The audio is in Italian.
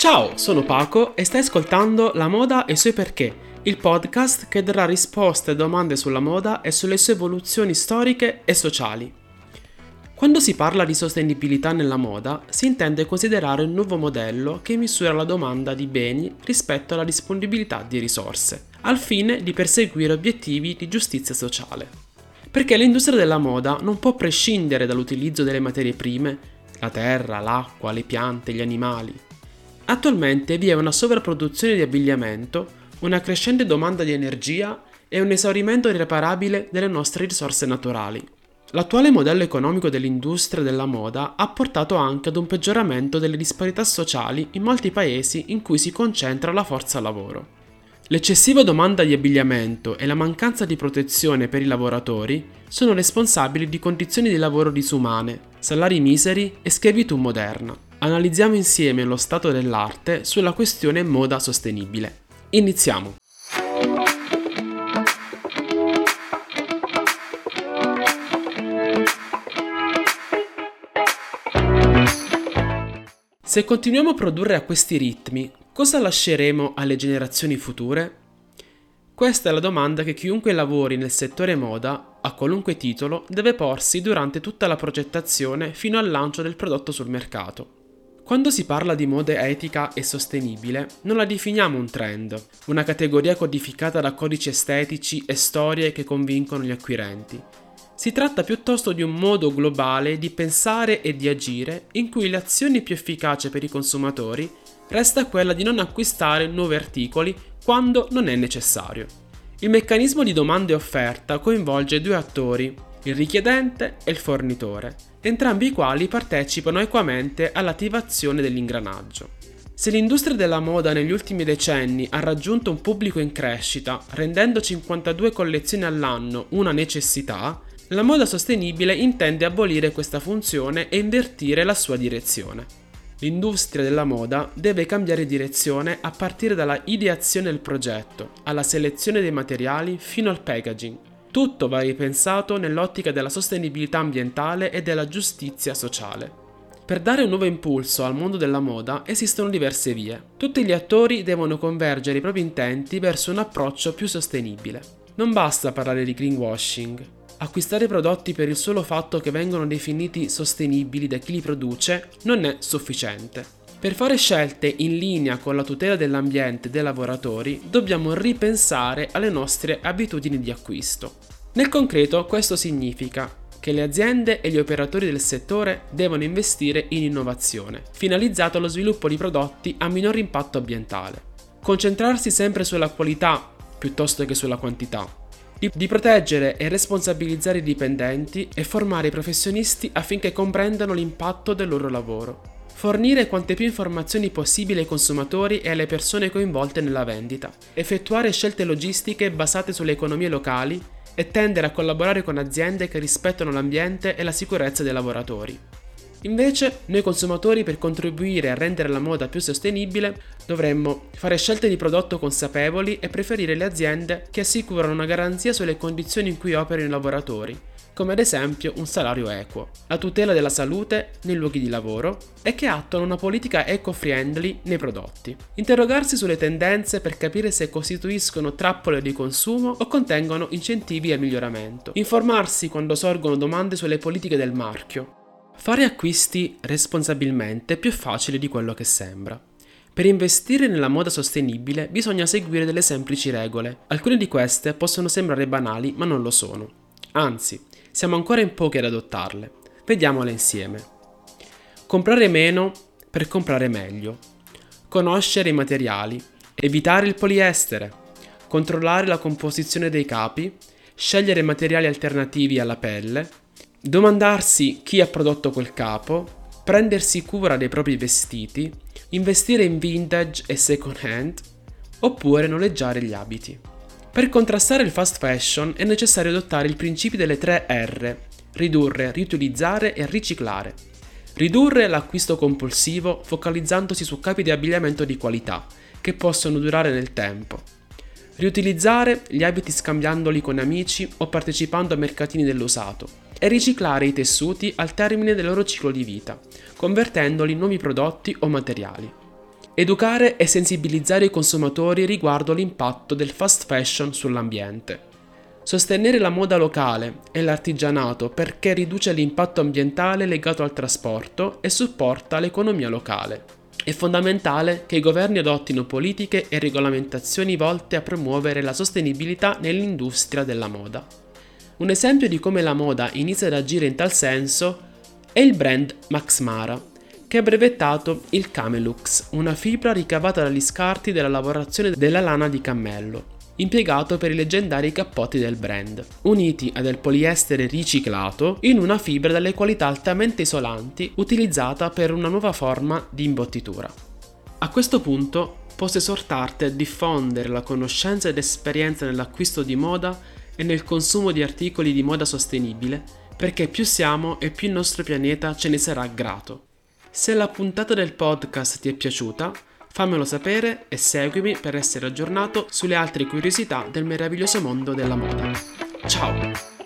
Ciao, sono Paco e stai ascoltando La moda e i suoi perché, il podcast che darà risposte a domande sulla moda e sulle sue evoluzioni storiche e sociali. Quando si parla di sostenibilità nella moda, si intende considerare un nuovo modello che misura la domanda di beni rispetto alla disponibilità di risorse, al fine di perseguire obiettivi di giustizia sociale. Perché l'industria della moda non può prescindere dall'utilizzo delle materie prime, la terra, l'acqua, le piante, gli animali, Attualmente vi è una sovrapproduzione di abbigliamento, una crescente domanda di energia e un esaurimento irreparabile delle nostre risorse naturali. L'attuale modello economico dell'industria della moda ha portato anche ad un peggioramento delle disparità sociali in molti paesi in cui si concentra la forza lavoro. L'eccessiva domanda di abbigliamento e la mancanza di protezione per i lavoratori sono responsabili di condizioni di lavoro disumane, salari miseri e schiavitù moderna analizziamo insieme lo stato dell'arte sulla questione moda sostenibile. Iniziamo! Se continuiamo a produrre a questi ritmi, cosa lasceremo alle generazioni future? Questa è la domanda che chiunque lavori nel settore moda, a qualunque titolo, deve porsi durante tutta la progettazione fino al lancio del prodotto sul mercato. Quando si parla di moda etica e sostenibile, non la definiamo un trend, una categoria codificata da codici estetici e storie che convincono gli acquirenti. Si tratta piuttosto di un modo globale di pensare e di agire in cui l'azione più efficace per i consumatori resta quella di non acquistare nuovi articoli quando non è necessario. Il meccanismo di domanda e offerta coinvolge due attori, il richiedente e il fornitore, entrambi i quali partecipano equamente all'attivazione dell'ingranaggio. Se l'industria della moda negli ultimi decenni ha raggiunto un pubblico in crescita, rendendo 52 collezioni all'anno una necessità, la moda sostenibile intende abolire questa funzione e invertire la sua direzione. L'industria della moda deve cambiare direzione a partire dalla ideazione del progetto, alla selezione dei materiali fino al packaging, tutto va ripensato nell'ottica della sostenibilità ambientale e della giustizia sociale. Per dare un nuovo impulso al mondo della moda esistono diverse vie. Tutti gli attori devono convergere i propri intenti verso un approccio più sostenibile. Non basta parlare di greenwashing. Acquistare prodotti per il solo fatto che vengono definiti sostenibili da chi li produce non è sufficiente. Per fare scelte in linea con la tutela dell'ambiente e dei lavoratori dobbiamo ripensare alle nostre abitudini di acquisto. Nel concreto questo significa che le aziende e gli operatori del settore devono investire in innovazione, finalizzata allo sviluppo di prodotti a minor impatto ambientale. Concentrarsi sempre sulla qualità piuttosto che sulla quantità. Di, di, proteggere e responsabilizzare i dipendenti e formare i professionisti affinché comprendano l'impatto del loro lavoro. Fornire quante più informazioni possibile ai consumatori e alle persone coinvolte nella vendita. Effettuare scelte logistiche basate sulle economie locali e tendere a collaborare con aziende che rispettano l'ambiente e la sicurezza dei lavoratori. Invece, noi consumatori per contribuire a rendere la moda più sostenibile dovremmo fare scelte di prodotto consapevoli e preferire le aziende che assicurano una garanzia sulle condizioni in cui operano i lavoratori, come ad esempio un salario equo, la tutela della salute nei luoghi di lavoro e che attuano una politica eco-friendly nei prodotti. Interrogarsi sulle tendenze per capire se costituiscono trappole di consumo o contengono incentivi al miglioramento. Informarsi quando sorgono domande sulle politiche del marchio. Fare acquisti responsabilmente è più facile di quello che sembra. Per investire nella moda sostenibile bisogna seguire delle semplici regole. Alcune di queste possono sembrare banali, ma non lo sono. Anzi, siamo ancora in pochi ad adottarle. Vediamole insieme. Comprare meno per comprare meglio. Conoscere i materiali. Evitare il poliestere. Controllare la composizione dei capi. Scegliere materiali alternativi alla pelle. Domandarsi chi ha prodotto quel capo. Prendersi cura dei propri vestiti. Investire in vintage e second hand. Oppure noleggiare gli abiti. Per contrastare il fast fashion è necessario adottare il principio delle tre R, ridurre, riutilizzare e riciclare. Ridurre l'acquisto compulsivo focalizzandosi su capi di abbigliamento di qualità, che possono durare nel tempo. Riutilizzare gli abiti scambiandoli con amici o partecipando a mercatini dell'usato. E riciclare i tessuti al termine del loro ciclo di vita, convertendoli in nuovi prodotti o materiali. Educare e sensibilizzare i consumatori riguardo l'impatto del fast fashion sull'ambiente. Sostenere la moda locale e l'artigianato perché riduce l'impatto ambientale legato al trasporto e supporta l'economia locale. È fondamentale che i governi adottino politiche e regolamentazioni volte a promuovere la sostenibilità nell'industria della moda. Un esempio di come la moda inizia ad agire in tal senso è il brand Max Mara, che ha brevettato il Camelux, una fibra ricavata dagli scarti della lavorazione della lana di cammello, impiegato per i leggendari cappotti del brand, uniti a del poliestere riciclato in una fibra dalle qualità altamente isolanti utilizzata per una nuova forma di imbottitura. A questo punto posso esortarti a diffondere la conoscenza ed esperienza nell'acquisto di moda e nel consumo di articoli di moda sostenibile, perché più siamo e più il nostro pianeta ce ne sarà grato. Se la puntata del podcast ti è piaciuta, fammelo sapere e seguimi per essere aggiornato sulle altre curiosità del meraviglioso mondo della moda. Ciao!